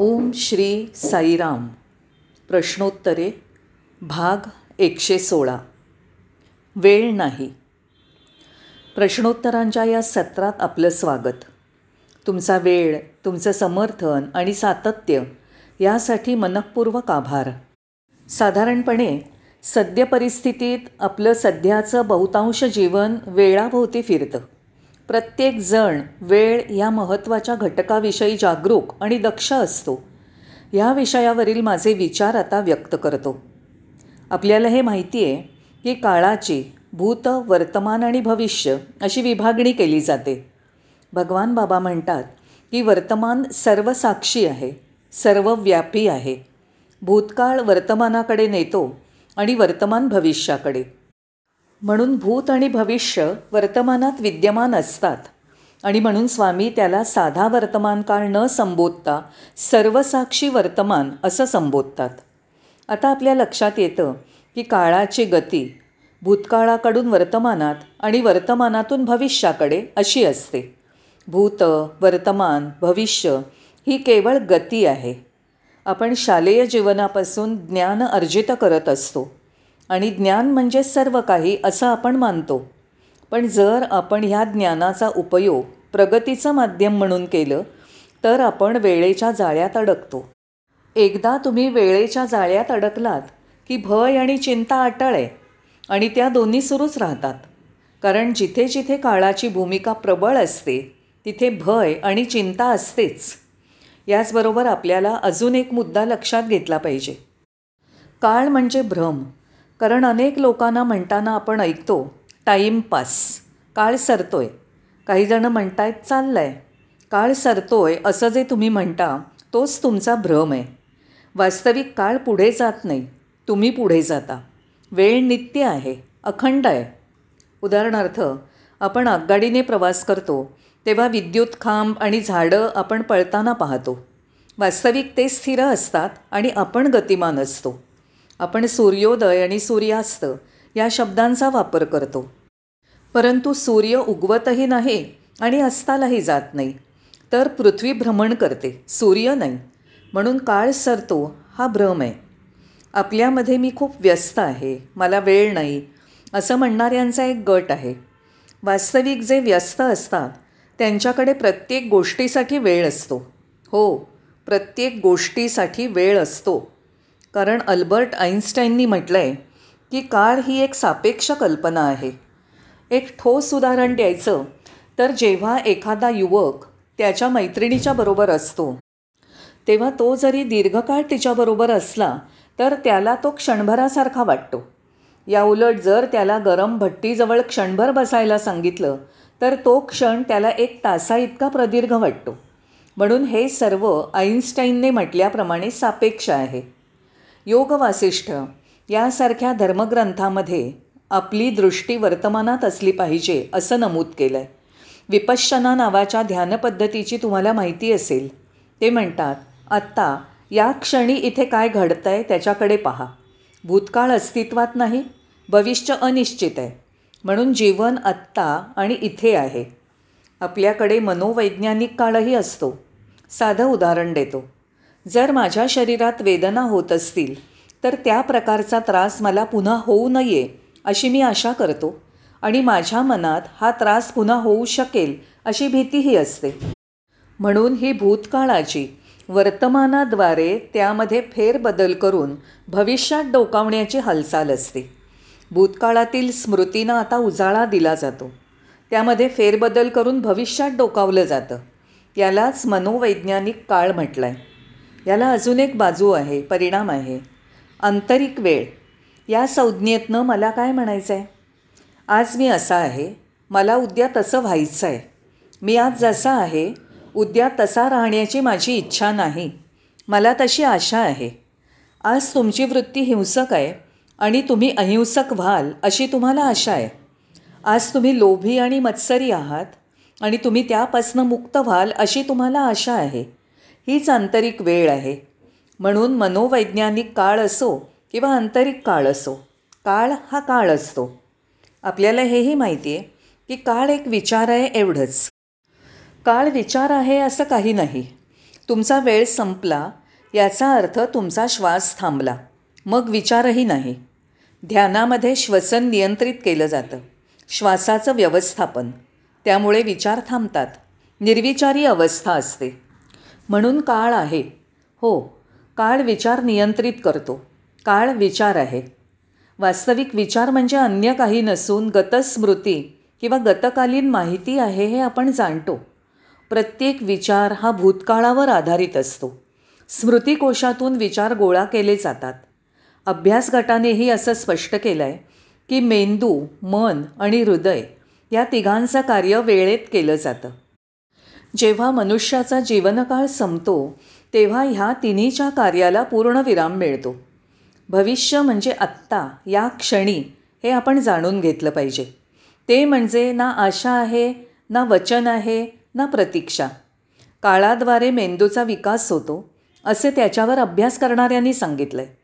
ओम श्री साईराम. प्रश्नोत्तरे भाग एकशे सोळा. वेळ नाही. प्रश्नोत्तरांच्या या सत्रात आपलं स्वागत. तुमचा वेळ तुमचं समर्थन आणि सातत्य यासाठी मनःपूर्वक आभार. साधारणपणे सद्य परिस्थितीत आपलं सध्याचं बहुतांश जीवन वेळाभोवती फिरतं. प्रत्येकजण वेळ या महत्त्वाच्या घटकाविषयी जागरूक आणि दक्ष असतो. या विषयावरील माझे विचार आता व्यक्त करतो. आपल्याला हे माहिती आहे की काळाची भूत वर्तमान आणि भविष्य अशी विभागणी केली जाते. भगवान बाबा म्हणतात की वर्तमान सर्वसाक्षी आहे सर्वव्यापी आहे. भूतकाळ वर्तमानाकडे नेतो आणि वर्तमान भविष्याकडे. म्हणून भूत आणि भविष्य वर्तमानात विद्यमान असतात. आणि म्हणून स्वामी त्याला साधा वर्तमान काळ न संबोधता सर्वसाक्षी वर्तमान असं संबोधतात. आता आपल्या लक्षात येतं की काळाची गती भूतकाळाकडून वर्तमानात आणि वर्तमानातून भविष्याकडे अशी असते. भूत वर्तमान भविष्य ही केवळ गती आहे. आपण शालेय जीवनापासून ज्ञान अर्जित करत असतो. आणि ज्ञान म्हणजे सर्व काही असं आपण मानतो. पण जर आपण ह्या ज्ञानाचा उपयोग प्रगतीचं माध्यम म्हणून केलं तर आपण वेळेच्या जाळ्यात अडकतो. एकदा तुम्ही वेळेच्या जाळ्यात अडकलात की भय आणि चिंता अटळ आहे आणि त्या दोन्ही सुरूच राहतात. कारण जिथे जिथे काळाची भूमिका प्रबळ असते तिथे भय आणि चिंता असतेच. याचबरोबर आपल्याला अजून एक मुद्दा लक्षात घेतला पाहिजे. काळ म्हणजे भ्रम. कारण अनेक लोकांना म्हणताना आपण ऐकतो टाईमपास काळ सरतोय. काही जणं म्हणतायत चाललं आहे काळ सरतो आहे असं जे तुम्ही म्हणता तोच तुमचा भ्रम आहे. वास्तविक काळ पुढे जात नाही तुम्ही पुढे जाता. वेळ नित्य आहे अखंड आहे. उदाहरणार्थ आपण आगगाडीने प्रवास करतो तेव्हा विद्युत खांब आणि झाडं आपण पळताना पाहतो. वास्तविक ते स्थिर असतात आणि आपण गतिमान असतो. आपण सूर्योदय आणि सूर्यास्त या शब्दांचा वापर करतो. परंतु सूर्य उगवतही नाही आणि अस्तालाही जात नाही. तर पृथ्वी भ्रमण करते सूर्य नाही. म्हणून काळ सरतो हा भ्रम आहे. आपल्यामध्ये मी खूप व्यस्त आहे मला वेळ नाही असं म्हणणाऱ्यांचा एक गट आहे. वास्तविक जे व्यस्त असतात त्यांच्याकडे प्रत्येक गोष्टीसाठी वेळ असतो. हो प्रत्येक गोष्टीसाठी वेळ असतो. कारण अल्बर्ट आईन्स्टाईननी म्हटलं आहे की काळ ही एक सापेक्ष कल्पना आहे. एक ठोस उदाहरण द्यायचं तर जेव्हा एखादा युवक त्याच्या मैत्रिणीच्या बरोबर असतो तेव्हा तो जरी दीर्घकाळ तिच्याबरोबर असला तर त्याला तो क्षणभरासारखा वाटतो. या उलट जर त्याला गरम भट्टीजवळ क्षणभर बसायला सांगितलं तर तो क्षण त्याला एक तासा इतका प्रदीर्घ वाटतो. म्हणून हे सर्व आईन्स्टाईनने म्हटल्याप्रमाणे सापेक्ष आहे. योगवासिष्ठ यासारख्या धर्मग्रंथामध्ये आपली दृष्टी वर्तमानात असली पाहिजे असं नमूद केलं आहे विपश्चना नावाच्या ध्यानपद्धतीची तुम्हाला माहिती असेल. ते म्हणतात आत्ता या क्षणी इथे काय घडतं आहे त्याच्याकडे पहा. भूतकाळ अस्तित्वात नाही भविष्य अनिश्चित आहे. म्हणून जीवन आत्ता आणि इथे आहे. आपल्याकडे मनोवैज्ञानिक काळही असतो. साधं उदाहरण देतो. जर माझ्या शरीरात वेदना होत असतील तर त्या प्रकारचा त्रास मला पुन्हा होऊ नये अशी मी आशा करतो. आणि माझ्या मनात हा त्रास पुन्हा होऊ शकेल अशी भीतीही असते. म्हणून ही भूतकाळाची वर्तमानाद्वारे त्यामध्ये फेरबदल करून भविष्यात डोकावण्याची हालचाल असते. भूतकाळातील स्मृतींना आता उजाळा दिला जातो. त्यामध्ये फेरबदल करून भविष्यात डोकावलं जातं. यालाच मनोवैज्ञानिक काळ म्हटलं आहे याला अजून एक बाजू आहे परिणाम आहे. आंतरिक वेळ. या संज्ञेतनं मला काय म्हणायचं आहे आज मी असा आहे मला उद्या तसं व्हायचं आहे मी आज जसा आहे उद्या तसा राहण्याची माझी इच्छा नाही. मला तशी आशा आहे. आज तुमची वृत्ती हिंसक आहे आणि तुम्ही अहिंसक व्हाल अशी तुम्हाला आशा आहे. आज तुम्ही लोभी आणि मत्सरी आहात आणि तुम्ही त्यापासनं मुक्त व्हाल अशी तुम्हाला आशा आहे. हीच आंतरिक वेळ आहे. म्हणून मनोवैज्ञानिक काळ असो किंवा आंतरिक काळ असो काळ हा काळ असतो. आपल्याला हेही माहिती आहे की काळ एक विचार आहे एवढंच. काळ विचार आहे असं काही नाही. तुमचा वेळ संपला याचा अर्थ तुमचा श्वास थांबला. मग विचारही नाही. ध्यानामध्ये श्वसन नियंत्रित केलं जातं. श्वासाचं व्यवस्थापन. त्यामुळे विचार थांबतात. निर्विचारी अवस्था असते. म्हणून काळ आहे. हो काळ विचार नियंत्रित करतो. काळ विचार आहे. वास्तविक विचार म्हणजे अन्य काही नसून गतस्मृती किंवा गतकालीन माहिती आहे हे आपण जाणतो. प्रत्येक विचार हा भूतकाळावर आधारित असतो. स्मृतिकोशातून विचार गोळा केले जातात. अभ्यास गटानेही असं स्पष्ट केलं आहे की मेंदू मन आणि हृदय या तिघांचं कार्य वेळेत केलं जातं. जेव्हा मनुष्याचा जीवनकाळ संपतो तेव्हा ह्या तिन्हीच्या कार्याला पूर्ण विराम मिळतो. भविष्य म्हणजे आत्ता या क्षणी हे आपण जाणून घेतलं पाहिजे. ते म्हणजे ना आशा आहे ना वचन आहे ना प्रतीक्षा. काळाद्वारे मेंदूचा विकास होतो असे त्याच्यावर अभ्यास करणाऱ्यांनी सांगितलं आहे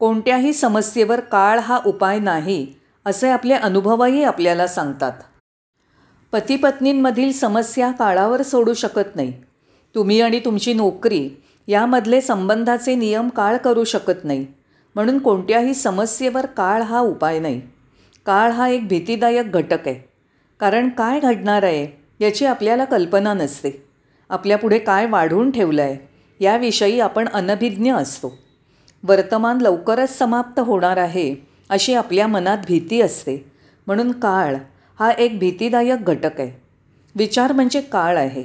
कोणत्याही समस्येवर काळ हा उपाय नाही असे आपले अनुभवही आपल्याला सांगतात. पतीपत्नींमधील समस्या काळावर सोडू शकत नाही. तुम्ही आणि तुमची नोकरी यामधले संबंधाचे नियम काळ करू शकत नाही. म्हणून कोणत्याही समस्येवर काळ हा उपाय नाही. काळ हा एक भीतीदायक घटक आहे. कारण काय घडणार आहे याची आपल्याला कल्पना नसते. आपल्यापुढे काय वाढून ठेवलं आहे याविषयी आपण अनभिज्ञ असतो. वर्तमान लवकरच समाप्त होणार आहे अशी आपल्या मनात भीती असते. म्हणून काळ हा एक भीतीदायक घटक आहे. विचार म्हणजे काळ आहे.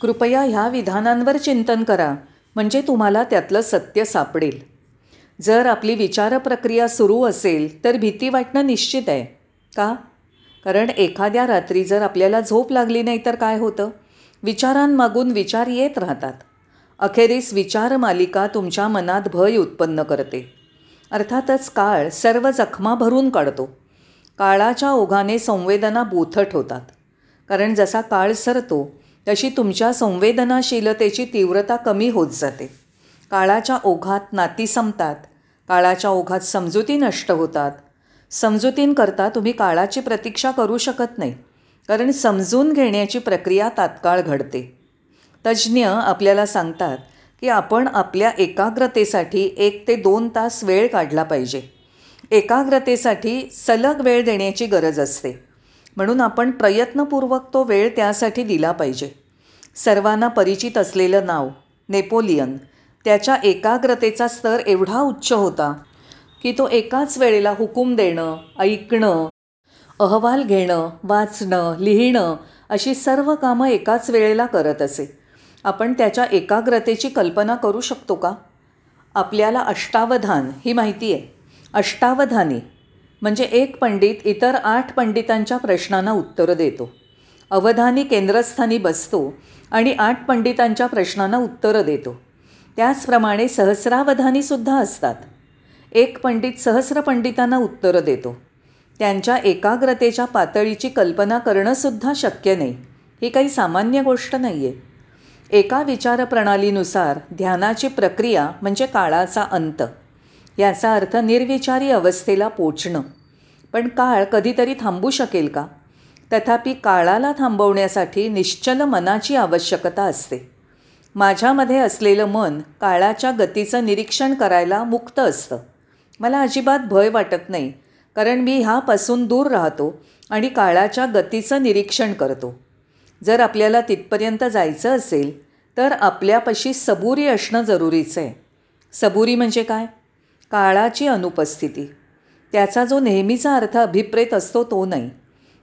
कृपया ह्या विधानांवर चिंतन करा म्हणजे तुम्हाला त्यातलं सत्य सापडेल. जर आपली विचार प्रक्रिया सुरू असेल तर भीती वाटणं निश्चित आहे. का? कारण एखाद्या रात्री जर आपल्याला झोप लागली नाही तर काय होतं? विचारांमागून विचार येत राहतात. अखेरीस विचार मालिका तुमच्या मनात भय उत्पन्न करते. अर्थातच काळ सर्व जखमा भरून काढतो. काळाच्या ओघाने संवेदना बोथट होतात. कारण जसा काळ सरतो तशी तुमच्या संवेदनाशीलतेची तीव्रता कमी होत जाते. काळाच्या ओघात नाती संपतात काळाच्या ओघात समजुती नष्ट होतात. समजुतींकरता तुम्ही काळाची प्रतीक्षा करू शकत नाही कारण समजून घेण्याची प्रक्रिया तात्काळ घडते. तज्ज्ञ आपल्याला सांगतात की आपण आपल्या एकाग्रतेसाठी एक ते दोन तास वेळ काढला पाहिजे. एकाग्रतेसाठी सलग वेळ देण्याची गरज असते. म्हणून आपण प्रयत्नपूर्वक तो वेळ त्यासाठी दिला पाहिजे. सर्वांना परिचित असलेलं नाव नेपोलियन त्याच्या एकाग्रतेचा स्तर एवढा उच्च होता की तो एकाच वेळेला हुकूम देणं ऐकणं अहवाल घेणं वाचणं लिहिणं अशी सर्व कामं एकाच वेळेला करत असे. आपण त्याच्या एकाग्रतेची कल्पना करू शकतो का? आपल्याला अष्टावधान ही माहिती आहे. अष्टावधानी म्हणजे एक पंडित इतर आठ पंडितांच्या प्रश्नांना उत्तरं देतो. अवधानी केंद्रस्थानी बसतो आणि आठ पंडितांच्या प्रश्नांना उत्तरं देतो. त्याचप्रमाणे सहस्रावधानीसुद्धा असतात. एक पंडित सहस्र पंडितांना उत्तरं देतो. त्यांच्या एकाग्रतेच्या पातळीची कल्पना करणंसुद्धा शक्य नाही. ही काही सामान्य गोष्ट नाही आहे एका विचारप्रणालीनुसार ध्यानाची प्रक्रिया म्हणजे काळाचा अंत. याचा अर्थ निर्विचारी अवस्थेला पोचणं. पण काळ कधीतरी थांबू शकेल का? तथापि काळाला थांबवण्यासाठी निश्चल मनाची आवश्यकता असते. माझ्यामध्ये असलेलं मन काळाच्या गतीचं निरीक्षण करायला मुक्त असतं. मला अजिबात भय वाटत नाही कारण मी ह्यापासून दूर राहतो आणि काळाच्या गतीचं निरीक्षण करतो. जर आपल्याला तिथपर्यंत जायचं असेल तर आपल्यापाशी सबुरी असणं जरुरीचं आहे. सबुरी म्हणजे काय? काळाची अनुपस्थिती. त्याचा जो नेहमीचा अर्थ अभिप्रेत असतो तो नाही.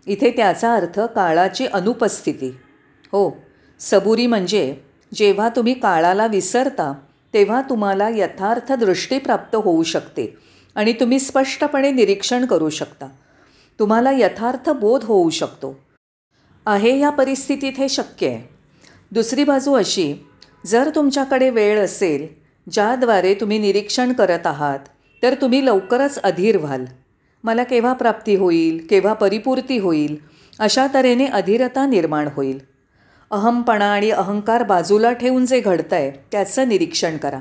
इथे त्याचा अर्थ काळाची अनुपस्थिती. हो सबुरी म्हणजे जेव्हा तुम्ही काळाला विसरता तेव्हा तुम्हाला यथार्थ दृष्टी प्राप्त होऊ शकते आणि तुम्ही स्पष्टपणे निरीक्षण करू शकता. तुम्हाला यथार्थ बोध होऊ शकतो. आहे या परिस्थितीत हे शक्य आहे. दुसरी बाजू अशी जर तुमच्याकडे वेळ असेल ज्याद्वारे तुम्ही निरीक्षण करत आहात तर तुम्ही लवकरच अधीर व्हाल. मला केव्हा प्राप्ती होईल केव्हा परिपूर्ती होईल अशा तऱ्हेने अधीरता निर्माण होईल. अहमपणा आणि अहंकार बाजूला ठेवून जे घडतं आहे त्याचं निरीक्षण करा.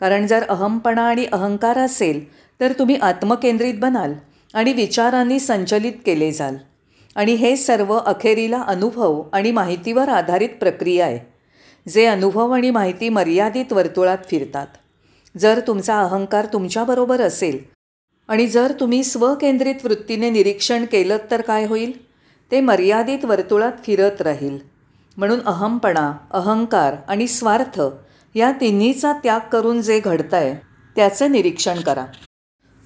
कारण जर अहमपणा आणि अहंकार असेल तर तुम्ही आत्मकेंद्रित बनाल आणि विचारांनी संचलित केले जाल. आणि हे सर्व अखेरीला अनुभव आणि माहितीवर आधारित प्रक्रिया आहे. जे अनुभव आणि माहिती मर्यादित वर्तुळात फिरतात. जर तुमचा अहंकार तुमच्याबरोबर असेल आणि जर तुम्ही स्वकेंद्रित वृत्तीने निरीक्षण केलं तर काय होईल? ते मर्यादित वर्तुळात फिरत राहील. म्हणून अहमपणा अहंकार आणि स्वार्थ या तिन्हीचा त्याग करून जे घडतं आहे त्याचं निरीक्षण करा.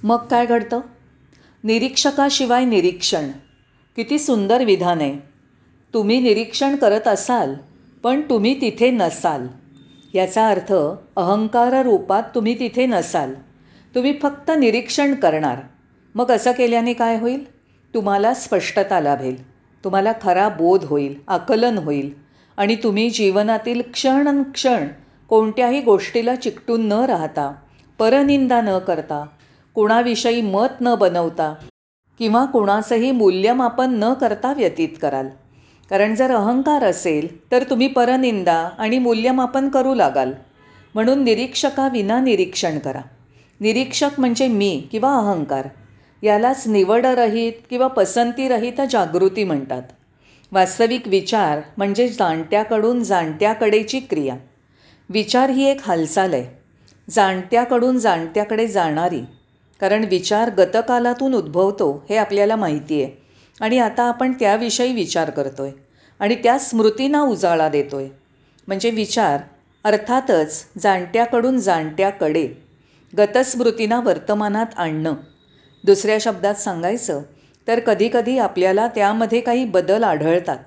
मग काय घडतं? निरीक्षकाशिवाय निरीक्षण. किती सुंदर विधान आहे. तुम्ही निरीक्षण करत असाल पण तुम्ही तिथे नसाल. याचा अर्थ अहंकार रूपात तुम्ही तिथे नसाल. तुम्ही फक्त निरीक्षण करणार. मग असं केल्याने काय होईल? तुम्हाला स्पष्टता लाभेल. तुम्हाला खरा बोध होईल आकलन होईल. आणि तुम्ही जीवनातील क्षण क्षण कोणत्याही गोष्टीला चिकटून न राहता परनिंदा न करता कुणाविषयी मत न बनवता किंवा कुणाचंही मूल्यमापन न करता व्यतीत कराल. कारण जर अहंकार असेल तर तुम्ही परनिंदा आणि मूल्यमापन करू लागाल. म्हणून निरीक्षका विना निरीक्षण करा. निरीक्षक म्हणजे मी किंवा अहंकार. यालाच निवडरहित किंवा पसंतीरहित जागृती म्हणतात. वास्तविक विचार म्हणजे जाणत्याकडून जाणत्याकडेची क्रिया. विचार ही एक हालचाल आहे. जाणत्याकडून जाणत्याकडे जाणारी. कारण विचार गतकालातून उद्भवतो हे आपल्याला माहिती आहे. आणि आता आपण त्याविषयी विचार करतो आहे आणि त्या स्मृतींना उजाळा देतो आहे म्हणजे विचार अर्थातच जाणत्याकडून जाणत्याकडे गतस्मृतींना वर्तमानात आणणं. दुसऱ्या शब्दात सांगायचं तर कधीकधी आपल्याला त्यामध्ये काही बदल आढळतात.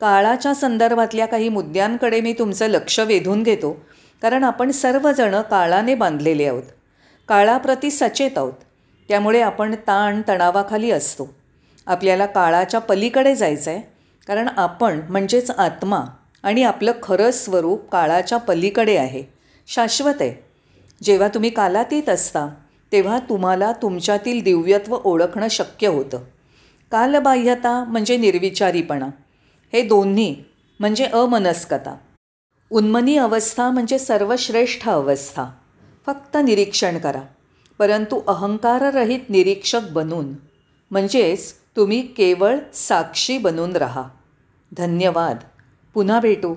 काळाच्या संदर्भातल्या काही मुद्द्यांकडे मी तुमचं लक्ष वेधून घेतो कारण आपण सर्वजणं काळाने बांधलेले आहोत. काळाप्रती सचेत आहोत. त्यामुळे आपण ताण तणावाखाली असतो. आपल्याला काळाच्या पलीकडे जायचं आहे कारण आपण म्हणजेच आत्मा आणि आपलं खरं स्वरूप काळाच्या पलीकडे आहे. शाश्वत आहे. जेव्हा तुम्ही कालातीत असता तेव्हा तुम्हाला तुमच्यातील दिव्यत्व ओळखणं शक्य होतं. कालबाह्यता म्हणजे निर्विचारीपणा. हे दोन्ही म्हणजे अमनस्कता. उन्मनी अवस्था म्हणजे सर्वश्रेष्ठ अवस्था. फक्त निरीक्षण करा. परंतु अहंकाररहित निरीक्षक बनून म्हणजेच तुम्ही केवळ साक्षी बनून राहा. धन्यवाद. पुन्हा भेटू.